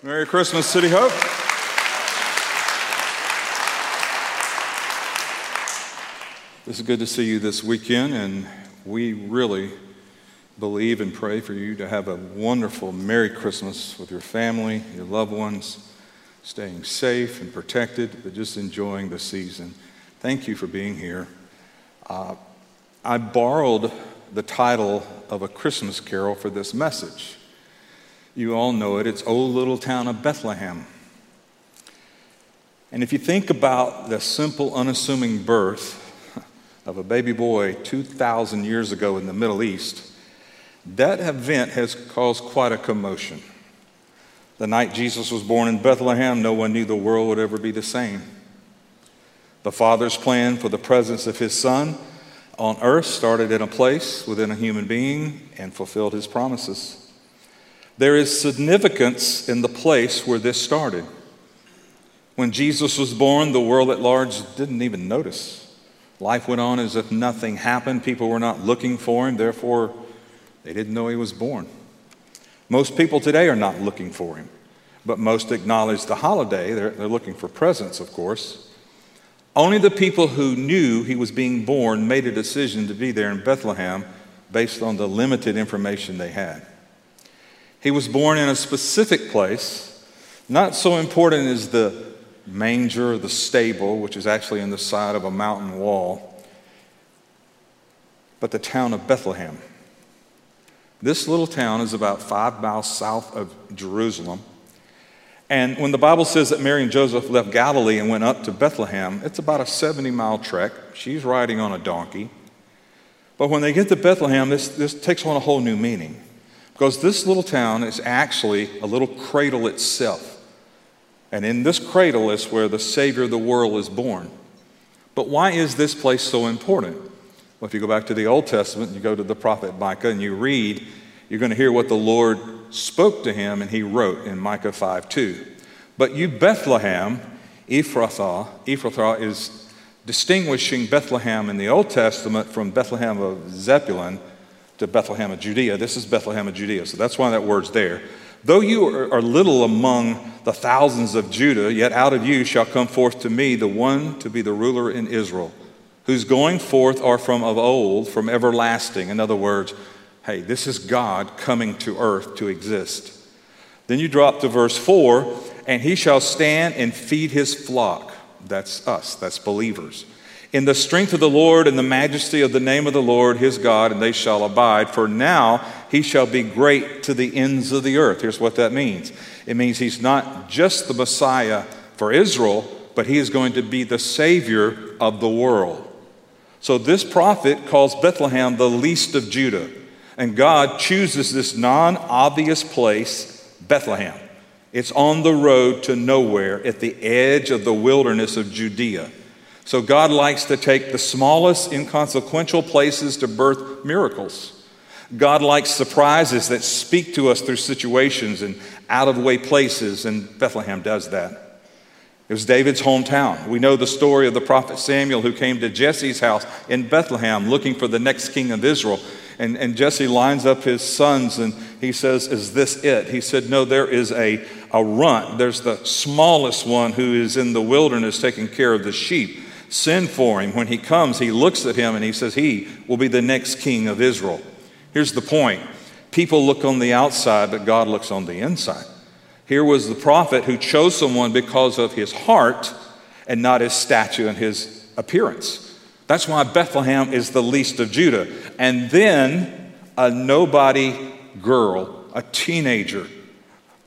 Merry Christmas, City Hope. It's good to see you this weekend, and we really believe and pray for you to have a wonderful Merry Christmas with your family, your loved ones, staying safe and protected, but just enjoying the season. Thank you for being here. Uh, I borrowed the title of a Christmas carol for this message. You all know it. It's O Little Town of Bethlehem. And if you think about the simple, unassuming birth of a baby boy 2,000 years ago in the Middle East, that event has caused quite a commotion. The night Jesus was born in Bethlehem, no one knew the world would ever be the same. The Father's plan for the presence of His Son on earth started in a place within a human being and fulfilled His promises. There is significance in the place where this started. When Jesus was born, the world at large didn't even notice. Life went on as if nothing happened. People were not looking for him, therefore, they didn't know he was born. Most people today are not looking for him, but most acknowledge the holiday. They're, they're looking for presents, of course. Only the people who knew he was being born made a decision to be there in Bethlehem based on the limited information they had. He was born in a specific place, not so important as the manger, the stable, which is actually in the side of a mountain wall, but the town of Bethlehem. This little town is about five miles south of Jerusalem. And when the Bible says that Mary and Joseph left Galilee and went up to Bethlehem, it's about a 70 mile trek. She's riding on a donkey. But when they get to Bethlehem, this, this takes on a whole new meaning. Because this little town is actually a little cradle itself. And in this cradle is where the Savior of the world is born. But why is this place so important? Well, if you go back to the Old Testament, you go to the prophet Micah and you read, you're going to hear what the Lord spoke to him and he wrote in Micah 5 2. But you, Bethlehem, Ephrathah, Ephrathah is distinguishing Bethlehem in the Old Testament from Bethlehem of Zebulun to Bethlehem of Judea. This is Bethlehem of Judea, so that's why that word's there. Though you are little among the thousands of Judah, yet out of you shall come forth to me the one to be the ruler in Israel, whose going forth are from of old, from everlasting. In other words, hey, this is God coming to earth to exist. Then you drop to verse 4 and he shall stand and feed his flock. That's us, that's believers in the strength of the Lord and the majesty of the name of the Lord his God, and they shall abide. For now he shall be great to the ends of the earth. Here's what that means it means he's not just the Messiah for Israel, but he is going to be the Savior of the world. So this prophet calls Bethlehem the least of Judah, and God chooses this non obvious place, Bethlehem. It's on the road to nowhere at the edge of the wilderness of Judea. So God likes to take the smallest, inconsequential places to birth miracles. God likes surprises that speak to us through situations and out of the way places, and Bethlehem does that. It was David's hometown. We know the story of the prophet Samuel who came to Jesse's house in Bethlehem looking for the next king of Israel. And, and Jesse lines up his sons and he says, Is this it? He said, No, there is a, a runt. There's the smallest one who is in the wilderness taking care of the sheep. Send for him. When he comes, he looks at him and he says, He will be the next king of Israel. Here's the point people look on the outside, but God looks on the inside. Here was the prophet who chose someone because of his heart and not his stature and his appearance. That's why Bethlehem is the least of Judah. And then a nobody girl, a teenager,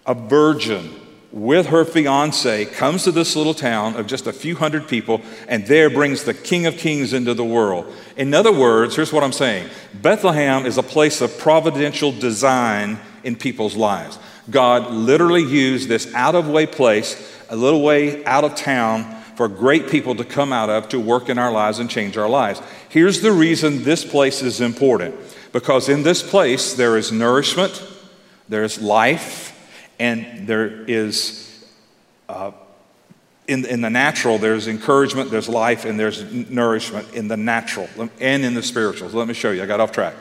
a virgin, with her fiance comes to this little town of just a few hundred people and there brings the King of Kings into the world. In other words, here's what I'm saying Bethlehem is a place of providential design in people's lives. God literally used this out of way place, a little way out of town, for great people to come out of to work in our lives and change our lives. Here's the reason this place is important because in this place there is nourishment, there's life and there is, uh, in, in the natural, there's encouragement, there's life, and there's nourishment in the natural and in the spiritual. So let me show you. I got off track.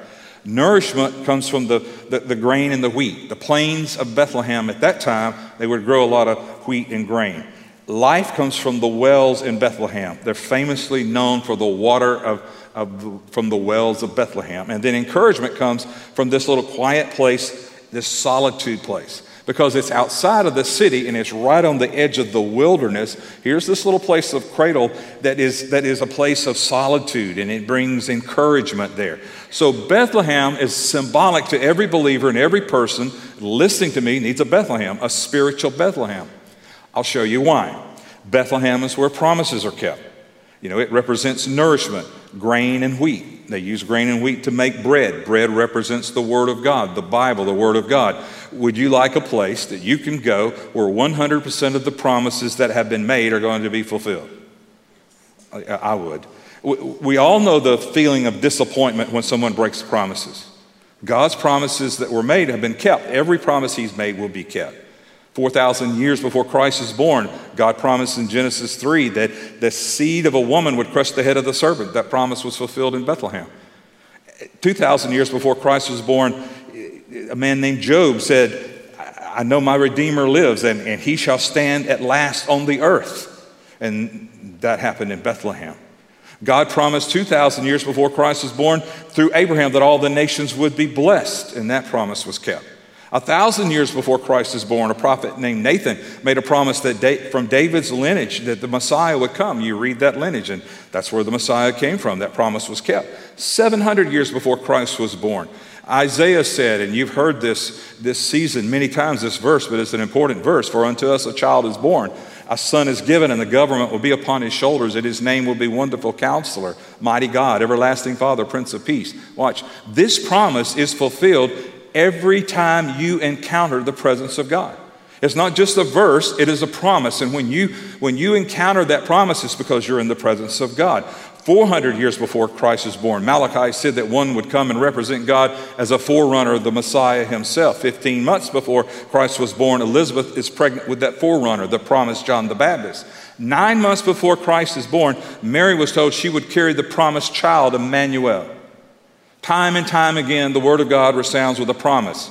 Nourishment comes from the, the, the, grain and the wheat. The plains of Bethlehem at that time They would grow a lot of wheat and grain. Life comes from the wells in Bethlehem. They're famously known for the water of, of, from the wells of Bethlehem. And then encouragement comes from this little quiet place, this solitude place because it's outside of the city and it's right on the edge of the wilderness. Here's this little place of cradle that is, that is a place of solitude and it brings encouragement there. So, Bethlehem is symbolic to every believer and every person listening to me needs a Bethlehem, a spiritual Bethlehem. I'll show you why. Bethlehem is where promises are kept. You know, it represents nourishment, grain and wheat. They use grain and wheat to make bread. Bread represents the Word of God, the Bible, the Word of God. Would you like a place that you can go where 100% of the promises that have been made are going to be fulfilled? I would. We all know the feeling of disappointment when someone breaks promises. God's promises that were made have been kept. Every promise He's made will be kept. 4,000 years before Christ is born, God promised in Genesis 3 that the seed of a woman would crush the head of the serpent. That promise was fulfilled in Bethlehem. 2,000 years before Christ was born, a man named Job said, I know my Redeemer lives, and, and he shall stand at last on the earth. And that happened in Bethlehem. God promised 2,000 years before Christ was born through Abraham that all the nations would be blessed, and that promise was kept. A thousand years before Christ was born, a prophet named Nathan made a promise that from David's lineage that the Messiah would come. You read that lineage, and that's where the Messiah came from. That promise was kept. 700 years before Christ was born, Isaiah said, and you've heard this this season many times, this verse, but it's an important verse For unto us a child is born, a son is given, and the government will be upon his shoulders, and his name will be Wonderful Counselor, Mighty God, Everlasting Father, Prince of Peace. Watch, this promise is fulfilled every time you encounter the presence of God. It's not just a verse, it is a promise. And when you, when you encounter that promise, it's because you're in the presence of God. 400 years before Christ was born, Malachi said that one would come and represent God as a forerunner of the Messiah himself. 15 months before Christ was born, Elizabeth is pregnant with that forerunner, the promised John the Baptist. Nine months before Christ is born, Mary was told she would carry the promised child, Emmanuel. Time and time again, the Word of God resounds with a promise.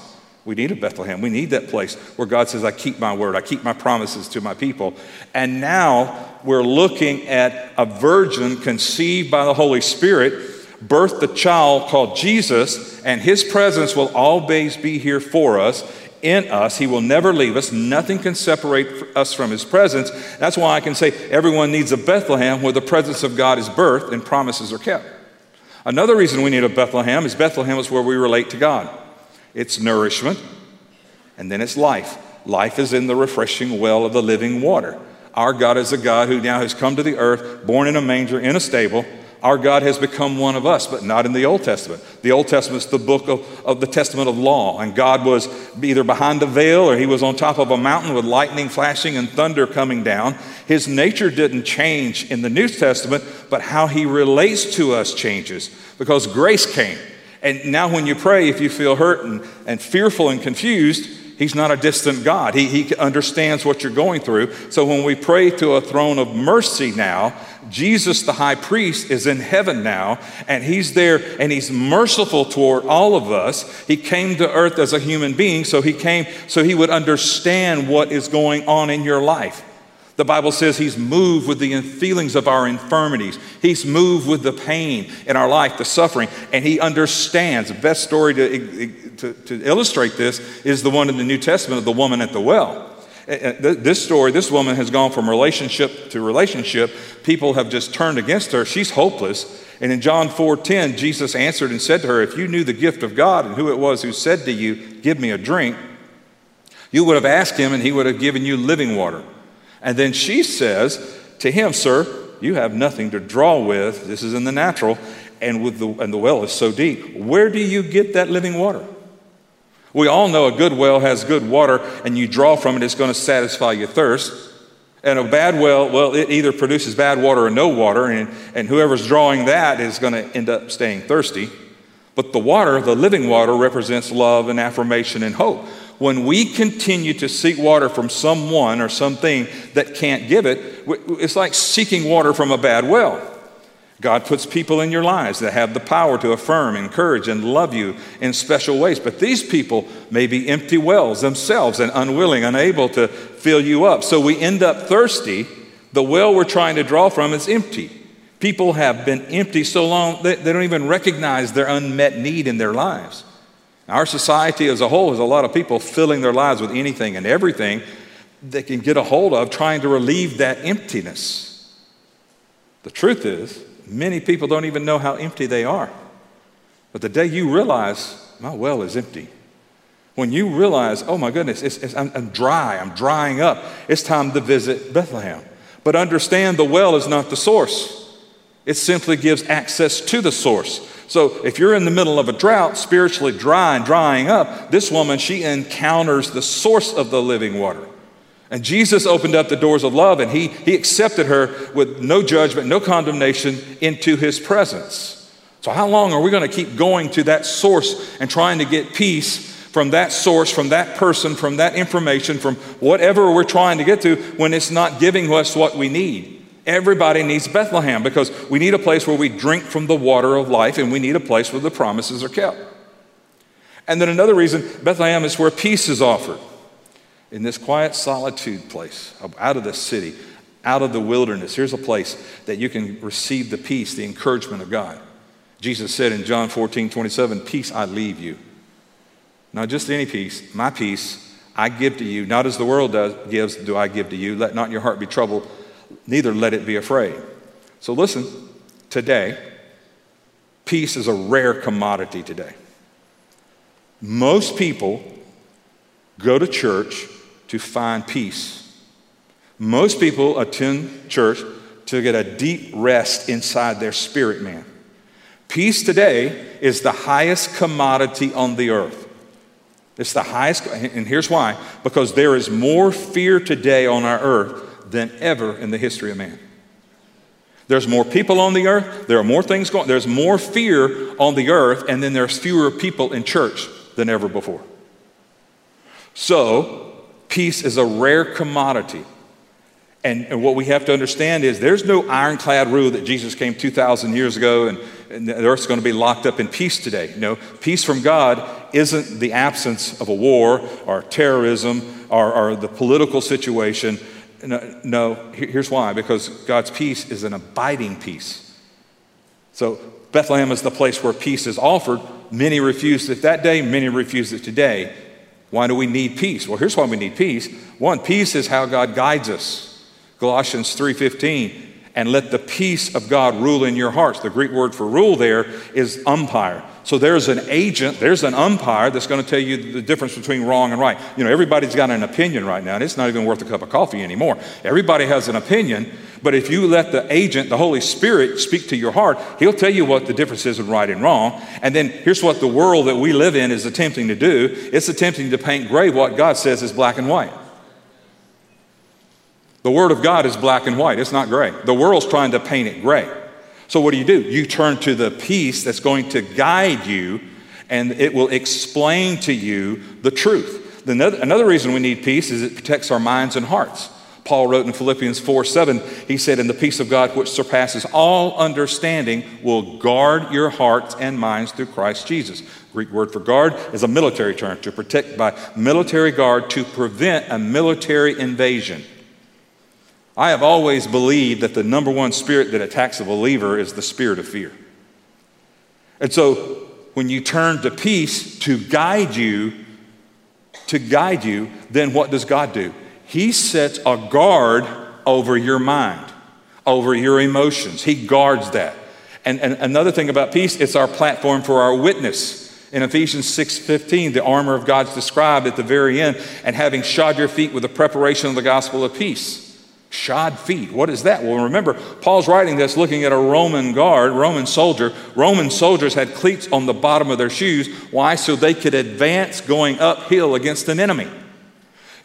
We need a Bethlehem. We need that place where God says, I keep my word, I keep my promises to my people. And now we're looking at a virgin conceived by the Holy Spirit, birthed a child called Jesus, and his presence will always be here for us. In us, he will never leave us. Nothing can separate us from his presence. That's why I can say everyone needs a Bethlehem where the presence of God is birthed and promises are kept. Another reason we need a Bethlehem is Bethlehem is where we relate to God. It's nourishment, and then it's life. Life is in the refreshing well of the living water. Our God is a God who now has come to the earth, born in a manger, in a stable. Our God has become one of us, but not in the Old Testament. The Old Testament is the book of, of the Testament of law, and God was either behind a veil or he was on top of a mountain with lightning flashing and thunder coming down. His nature didn't change in the New Testament, but how he relates to us changes because grace came. And now, when you pray, if you feel hurt and, and fearful and confused, He's not a distant God. He, he understands what you're going through. So when we pray to a throne of mercy now, Jesus, the high priest, is in heaven now, and he's there and he's merciful toward all of us. He came to earth as a human being, so he came so he would understand what is going on in your life. The Bible says he's moved with the feelings of our infirmities. He's moved with the pain in our life, the suffering, and he understands. The best story to, to, to illustrate this is the one in the New Testament of the woman at the well. Uh, uh, this story, this woman has gone from relationship to relationship. People have just turned against her. She's hopeless. And in John 4:10, Jesus answered and said to her, If you knew the gift of God and who it was who said to you, Give me a drink, you would have asked him and he would have given you living water. And then she says to him, Sir, you have nothing to draw with. This is in the natural, and, with the, and the well is so deep. Where do you get that living water? We all know a good well has good water, and you draw from it, it's going to satisfy your thirst. And a bad well, well, it either produces bad water or no water, and, and whoever's drawing that is going to end up staying thirsty. But the water, the living water, represents love and affirmation and hope when we continue to seek water from someone or something that can't give it, it's like seeking water from a bad well. God puts people in your lives that have the power to affirm, encourage, and love you in special ways. But these people may be empty wells themselves and unwilling, unable to fill you up. So we end up thirsty. The well we're trying to draw from is empty. People have been empty so long they don't even recognize their unmet need in their lives. Our society as a whole has a lot of people filling their lives with anything and everything they can get a hold of, trying to relieve that emptiness. The truth is, Many people don't even know how empty they are. But the day you realize, my well is empty, when you realize, oh my goodness, it's, it's, I'm, I'm dry, I'm drying up, it's time to visit Bethlehem. But understand the well is not the source, it simply gives access to the source. So if you're in the middle of a drought, spiritually dry and drying up, this woman, she encounters the source of the living water. And Jesus opened up the doors of love and he, he accepted her with no judgment, no condemnation into his presence. So, how long are we going to keep going to that source and trying to get peace from that source, from that person, from that information, from whatever we're trying to get to when it's not giving us what we need? Everybody needs Bethlehem because we need a place where we drink from the water of life and we need a place where the promises are kept. And then another reason, Bethlehem is where peace is offered in this quiet solitude place, out of the city, out of the wilderness. Here's a place that you can receive the peace, the encouragement of God. Jesus said in John 14, 27, Peace I leave you. Not just any peace, my peace I give to you. Not as the world does, gives, do I give to you. Let not your heart be troubled, neither let it be afraid. So listen, today, peace is a rare commodity today. Most people go to church to find peace. Most people attend church to get a deep rest inside their spirit man. Peace today is the highest commodity on the earth. It's the highest, and here's why because there is more fear today on our earth than ever in the history of man. There's more people on the earth, there are more things going, there's more fear on the earth, and then there's fewer people in church than ever before. So, Peace is a rare commodity. And, and, what we have to understand is there's no ironclad rule that Jesus came 2,000 years ago and, and the earth's going to be locked up in peace today. No, peace from God isn't the absence of a war or terrorism or, or the political situation. No, no, here's why because God's peace is an abiding peace. So Bethlehem is the place where peace is offered. Many refused it that day, many refuse it today. Why do we need peace? Well, here's why we need peace. One, peace is how God guides us. Colossians 3:15, and let the peace of God rule in your hearts. The Greek word for rule there is umpire. So there's an agent, there's an umpire that's going to tell you the difference between wrong and right. You know, everybody's got an opinion right now, and it's not even worth a cup of coffee anymore. Everybody has an opinion, but if you let the agent, the Holy Spirit, speak to your heart, He'll tell you what the difference is in right and wrong. And then here's what the world that we live in is attempting to do it's attempting to paint gray what God says is black and white. The Word of God is black and white, it's not gray. The world's trying to paint it gray. So, what do you do? You turn to the peace that's going to guide you, and it will explain to you the truth. Another reason we need peace is it protects our minds and hearts. Paul wrote in Philippians 4 7, he said, And the peace of God, which surpasses all understanding, will guard your hearts and minds through Christ Jesus. Greek word for guard is a military term, to protect by military guard, to prevent a military invasion. I have always believed that the number one spirit that attacks a believer is the spirit of fear. And so when you turn to peace to guide you, to guide you, then what does God do? He sets a guard over your mind, over your emotions. He guards that. And, and another thing about peace, it's our platform for our witness. In Ephesians 6:15, the armor of God's described at the very end, and having shod your feet with the preparation of the gospel of peace. Shod feet. What is that? Well, remember, Paul's writing this looking at a Roman guard, Roman soldier. Roman soldiers had cleats on the bottom of their shoes. Why? So they could advance going uphill against an enemy.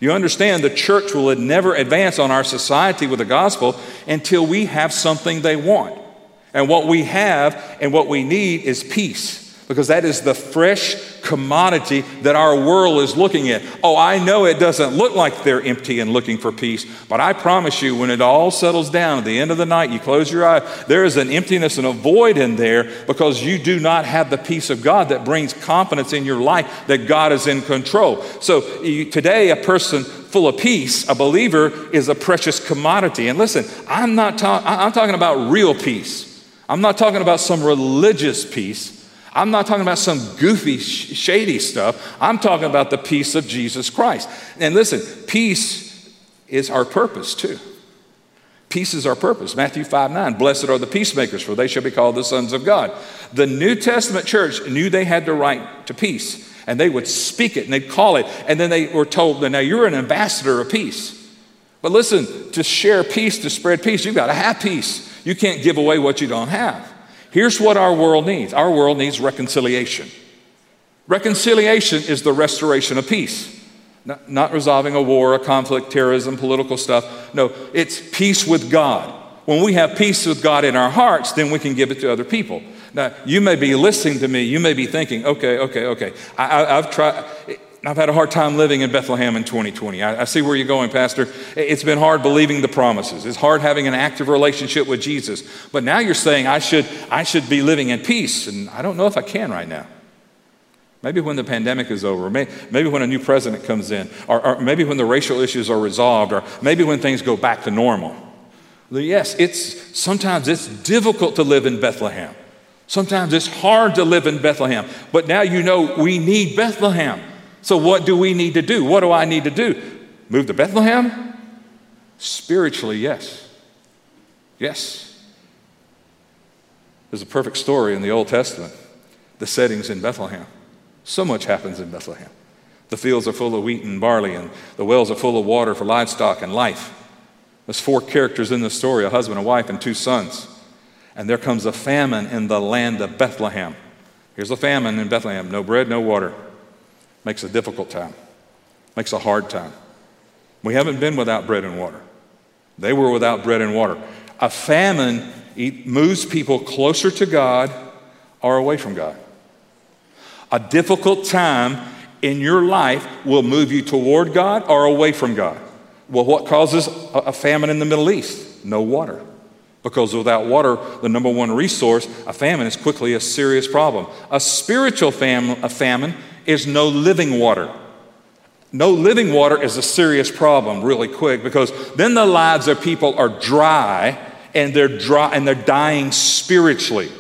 You understand the church will never advance on our society with the gospel until we have something they want. And what we have and what we need is peace, because that is the fresh commodity that our world is looking at. Oh, I know it doesn't look like they're empty and looking for peace, but I promise you, when it all settles down at the end of the night, you close your eye, there is an emptiness and a void in there because you do not have the peace of God that brings confidence in your life that God is in control. So today, a person full of peace, a believer is a precious commodity. And listen, I'm not talking, I'm talking about real peace. I'm not talking about some religious peace. I'm not talking about some goofy, shady stuff. I'm talking about the peace of Jesus Christ. And listen, peace is our purpose too. Peace is our purpose. Matthew 5 9, blessed are the peacemakers, for they shall be called the sons of God. The New Testament church knew they had the right to peace, and they would speak it and they'd call it, and then they were told now you're an ambassador of peace. But listen, to share peace, to spread peace, you've got to have peace. You can't give away what you don't have. Here's what our world needs our world needs reconciliation. Reconciliation is the restoration of peace, not, not resolving a war, a conflict, terrorism, political stuff. No, it's peace with God. When we have peace with God in our hearts, then we can give it to other people. Now, you may be listening to me, you may be thinking, okay, okay, okay, I, have tried, I've had a hard time living in Bethlehem in 2020. I, I, see where you're going, Pastor. It's been hard believing the promises. It's hard having an active relationship with Jesus. But now you're saying I should, I should be living in peace, and I don't know if I can right now. Maybe when the pandemic is over, may, maybe when a new president comes in, or, or maybe when the racial issues are resolved, or maybe when things go back to normal. Yes, it's sometimes it's difficult to live in Bethlehem. Sometimes it's hard to live in Bethlehem. But now you know we need Bethlehem. So, what do we need to do? What do I need to do? Move to Bethlehem? Spiritually, yes. Yes. There's a perfect story in the Old Testament, the settings in Bethlehem. So much happens in Bethlehem. The fields are full of wheat and barley, and the wells are full of water for livestock and life. There's four characters in the story a husband, a wife, and two sons. And there comes a famine in the land of Bethlehem. Here's a famine in Bethlehem no bread, no water makes a difficult time, makes a hard time. We haven't been without bread and water. They were without bread and water. A famine moves people closer to God or away from God. A difficult time in your life will move you toward God or away from God. Well, what causes a famine in the Middle East? No water. Because without water, the number one resource, a famine is quickly a serious problem. A spiritual fam- a famine is no living water. No living water is a serious problem really quick because then the lives of people are dry and they're dry and they're dying spiritually.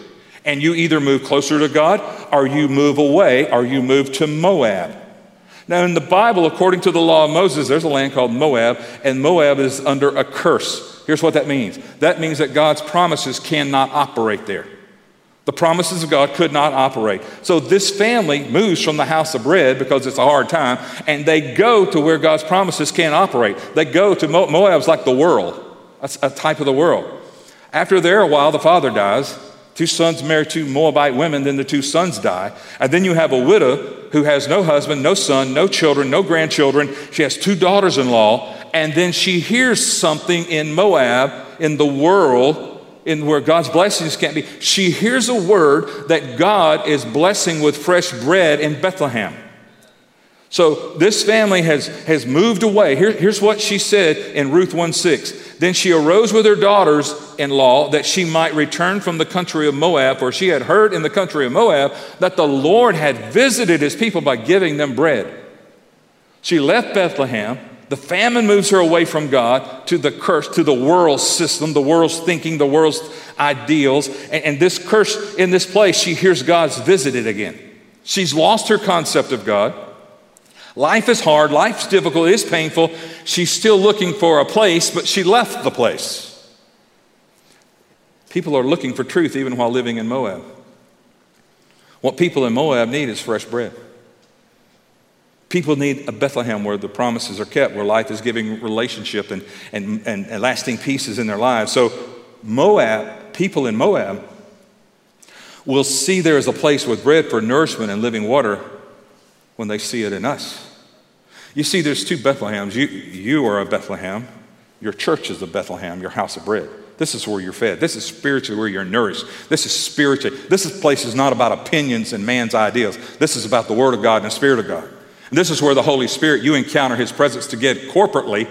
And you either move closer to God or you move away or you move to Moab. Now, in the Bible, according to the law of Moses, there's a land called Moab, and Moab is under a curse. Here's what that means that means that God's promises cannot operate there. The promises of God could not operate. So this family moves from the house of bread because it's a hard time, and they go to where God's promises can't operate. They go to Mo- Moab's like the world, that's a type of the world. After there a while, the father dies. Two sons marry two Moabite women, then the two sons die. And then you have a widow who has no husband, no son, no children, no grandchildren. She has two daughters in law. And then she hears something in Moab, in the world, in where God's blessings can't be. She hears a word that God is blessing with fresh bread in Bethlehem. So this family has, has moved away. Here, here's what she said in Ruth 1 6. Then she arose with her daughters in law that she might return from the country of Moab, for she had heard in the country of Moab that the Lord had visited his people by giving them bread. She left Bethlehem the famine moves her away from God to the curse, to the world's system, the world's thinking, the world's ideals. And, and this curse in this place, she hears God's visited again. She's lost her concept of God. Life is hard, life's difficult, it is painful. She's still looking for a place, but she left the place. People are looking for truth even while living in Moab. What people in Moab need is fresh bread. People need a Bethlehem where the promises are kept, where life is giving relationship and, and, and, and lasting pieces in their lives. So, Moab, people in Moab, will see there is a place with bread for nourishment and living water when they see it in us. You see, there's two Bethlehems. You, you are a Bethlehem. Your church is a Bethlehem, your house of bread. This is where you're fed. This is spiritually where you're nourished. This is spiritually. This is, place is not about opinions and man's ideas. This is about the Word of God and the Spirit of God. This is where the Holy Spirit, you encounter His presence to get corporately.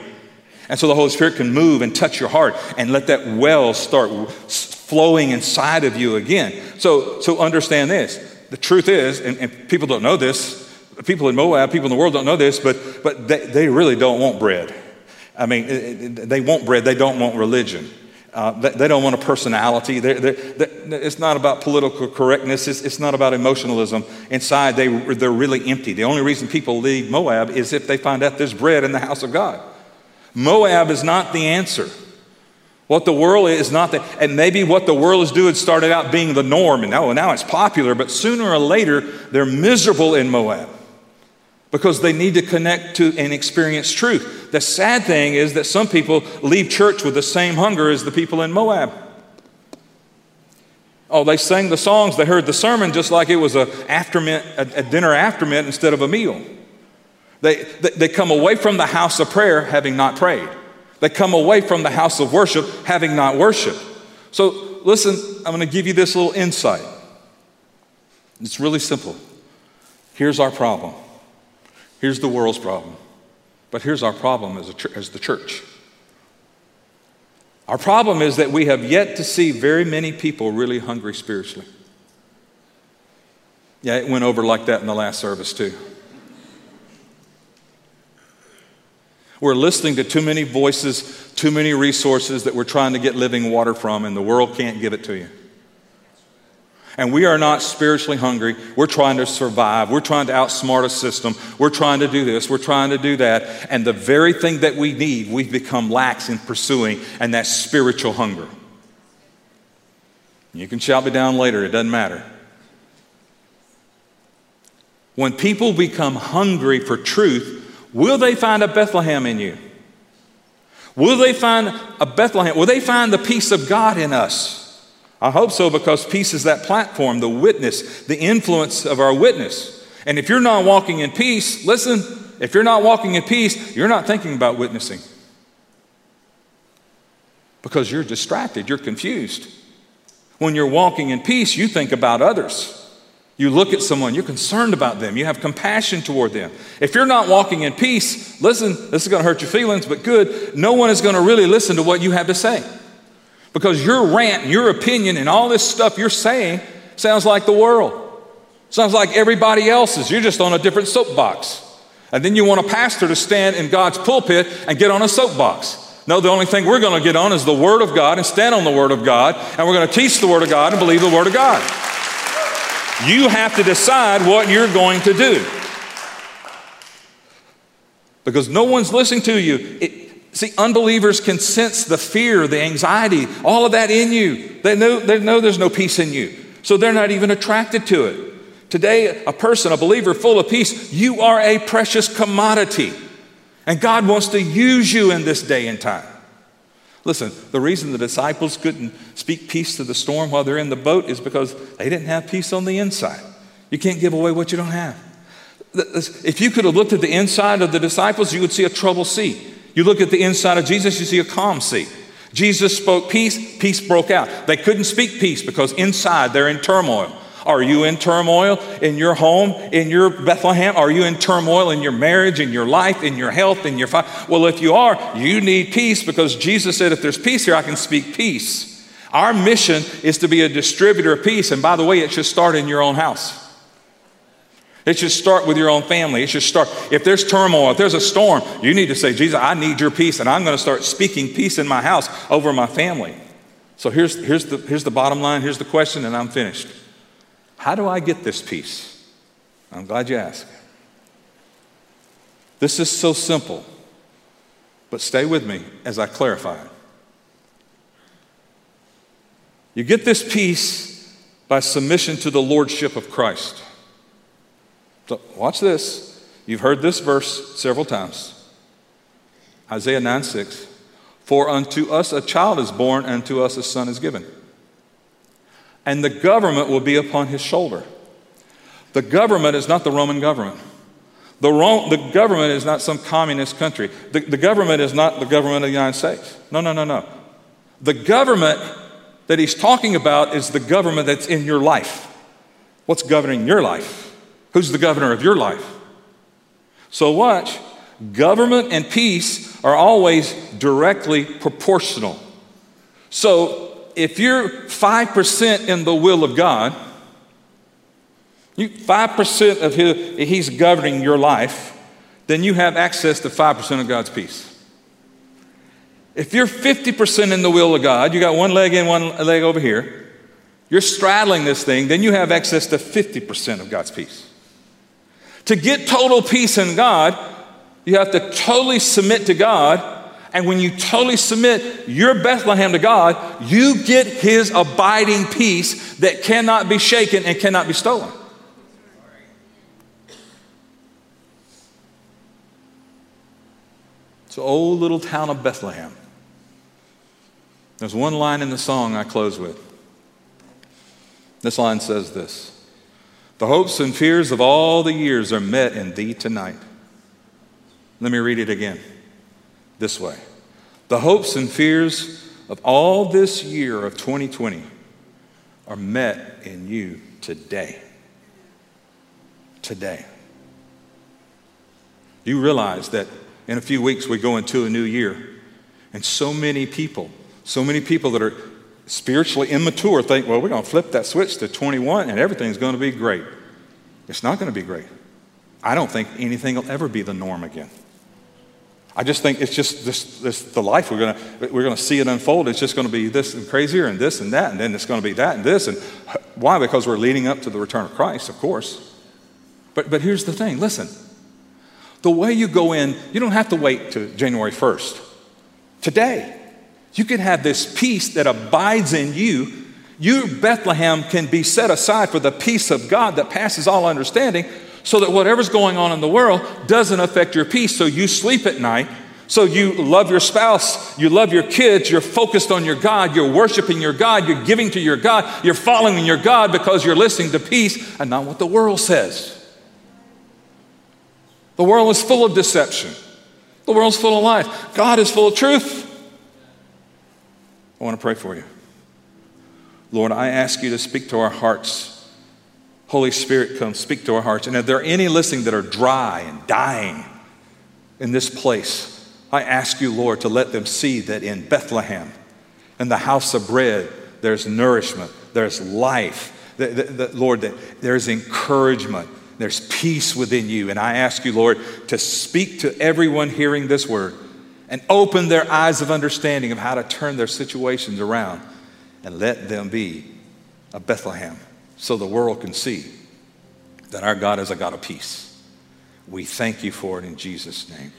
And so the Holy Spirit can move and touch your heart and let that well start flowing inside of you again. So, so understand this. The truth is, and, and people don't know this, people in Moab, people in the world don't know this, but, but they, they really don't want bread. I mean, they want bread, they don't want religion. Uh, they, they, don't want a personality. They're, they're, they're, it's not about political correctness. It's, it's, not about emotionalism. Inside, they, they're really empty. The only reason people leave Moab is if they find out there's bread in the house of God. Moab is not the answer. What the world is not that, and maybe what the world is doing started out being the norm, and now, now it's popular, but sooner or later, they're miserable in Moab because they need to connect to and experience truth. The sad thing is that some people leave church with the same hunger as the people in Moab. Oh, they sang the songs, they heard the sermon just like it was a, aftermeal, a, a dinner aftermeal instead of a meal. They, they, they come away from the house of prayer having not prayed. They come away from the house of worship having not worshiped. So, listen, I'm going to give you this little insight. It's really simple. Here's our problem Here's the world's problem. But here's our problem as, ch- as the church. Our problem is that we have yet to see very many people really hungry spiritually. Yeah, it went over like that in the last service, too. We're listening to too many voices, too many resources that we're trying to get living water from, and the world can't give it to you. And we are not spiritually hungry. We're trying to survive. We're trying to outsmart a system. We're trying to do this. We're trying to do that. And the very thing that we need, we've become lax in pursuing, and that's spiritual hunger. You can shout me down later, it doesn't matter. When people become hungry for truth, will they find a Bethlehem in you? Will they find a Bethlehem? Will they find the peace of God in us? I hope so because peace is that platform, the witness, the influence of our witness. And if you're not walking in peace, listen, if you're not walking in peace, you're not thinking about witnessing because you're distracted, you're confused. When you're walking in peace, you think about others. You look at someone, you're concerned about them, you have compassion toward them. If you're not walking in peace, listen, this is going to hurt your feelings, but good, no one is going to really listen to what you have to say. Because your rant, your opinion, and all this stuff you're saying sounds like the world. Sounds like everybody else's. You're just on a different soapbox. And then you want a pastor to stand in God's pulpit and get on a soapbox. No, the only thing we're going to get on is the Word of God and stand on the Word of God, and we're going to teach the Word of God and believe the Word of God. You have to decide what you're going to do. Because no one's listening to you. It, See, unbelievers can sense the fear, the anxiety, all of that in you. They know, they know there's no peace in you. So they're not even attracted to it. Today, a person, a believer full of peace, you are a precious commodity. And God wants to use you in this day and time. Listen, the reason the disciples couldn't speak peace to the storm while they're in the boat is because they didn't have peace on the inside. You can't give away what you don't have. If you could have looked at the inside of the disciples, you would see a troubled sea. You look at the inside of Jesus, you see a calm sea. Jesus spoke peace, peace broke out. They couldn't speak peace because inside they're in turmoil. Are you in turmoil in your home, in your Bethlehem? Are you in turmoil in your marriage, in your life, in your health, in your fi- Well, if you are, you need peace because Jesus said, if there's peace here, I can speak peace. Our mission is to be a distributor of peace. And by the way, it should start in your own house. It should start with your own family. It should start, if there's turmoil, if there's a storm, you need to say, Jesus, I need your peace, and I'm going to start speaking peace in my house over my family. So here's, here's, the, here's the bottom line, here's the question, and I'm finished. How do I get this peace? I'm glad you asked. This is so simple, but stay with me as I clarify it. You get this peace by submission to the lordship of Christ. So watch this. You've heard this verse several times. Isaiah 9 6. For unto us a child is born, and to us a son is given. And the government will be upon his shoulder. The government is not the Roman government. The, the government is not some communist country. The, the government is not the government of the United States. No, no, no, no. The government that he's talking about is the government that's in your life. What's governing your life? Who's the governor of your life? So, watch. Government and peace are always directly proportional. So, if you're 5% in the will of God, you, 5% of his, He's governing your life, then you have access to 5% of God's peace. If you're 50% in the will of God, you got one leg in, one leg over here, you're straddling this thing, then you have access to 50% of God's peace. To get total peace in God, you have to totally submit to God. And when you totally submit your Bethlehem to God, you get His abiding peace that cannot be shaken and cannot be stolen. It's an old little town of Bethlehem. There's one line in the song I close with. This line says this The hopes and fears of all the years are met in thee tonight. Let me read it again this way The hopes and fears of all this year of 2020 are met in you today. Today. You realize that in a few weeks we go into a new year, and so many people so many people that are spiritually immature think, well, we're going to flip that switch to 21 and everything's going to be great. It's not going to be great. I don't think anything will ever be the norm again. I just think it's just this, this the life we're going to we're going to see it unfold. It's just going to be this and crazier and this and that, and then it's going to be that and this. And why? Because we're leading up to the return of Christ, of course. But but here's the thing. Listen, the way you go in, you don't have to wait to January 1st. Today, you can have this peace that abides in you. You, Bethlehem, can be set aside for the peace of God that passes all understanding so that whatever's going on in the world doesn't affect your peace. So you sleep at night. So you love your spouse, you love your kids, you're focused on your God, you're worshiping your God, you're giving to your God, you're following your God because you're listening to peace and not what the world says. The world is full of deception. The world's full of lies. God is full of truth. I want to pray for you. Lord, I ask you to speak to our hearts. Holy Spirit, come speak to our hearts. And if there are any listening that are dry and dying in this place, I ask you, Lord, to let them see that in Bethlehem, in the house of bread, there's nourishment, there's life. The, Lord, that there's encouragement, there's peace within you. And I ask you, Lord, to speak to everyone hearing this word and open their eyes of understanding of how to turn their situations around and let them be a Bethlehem so the world can see that our God is a God of peace. We thank you for it in Jesus' name.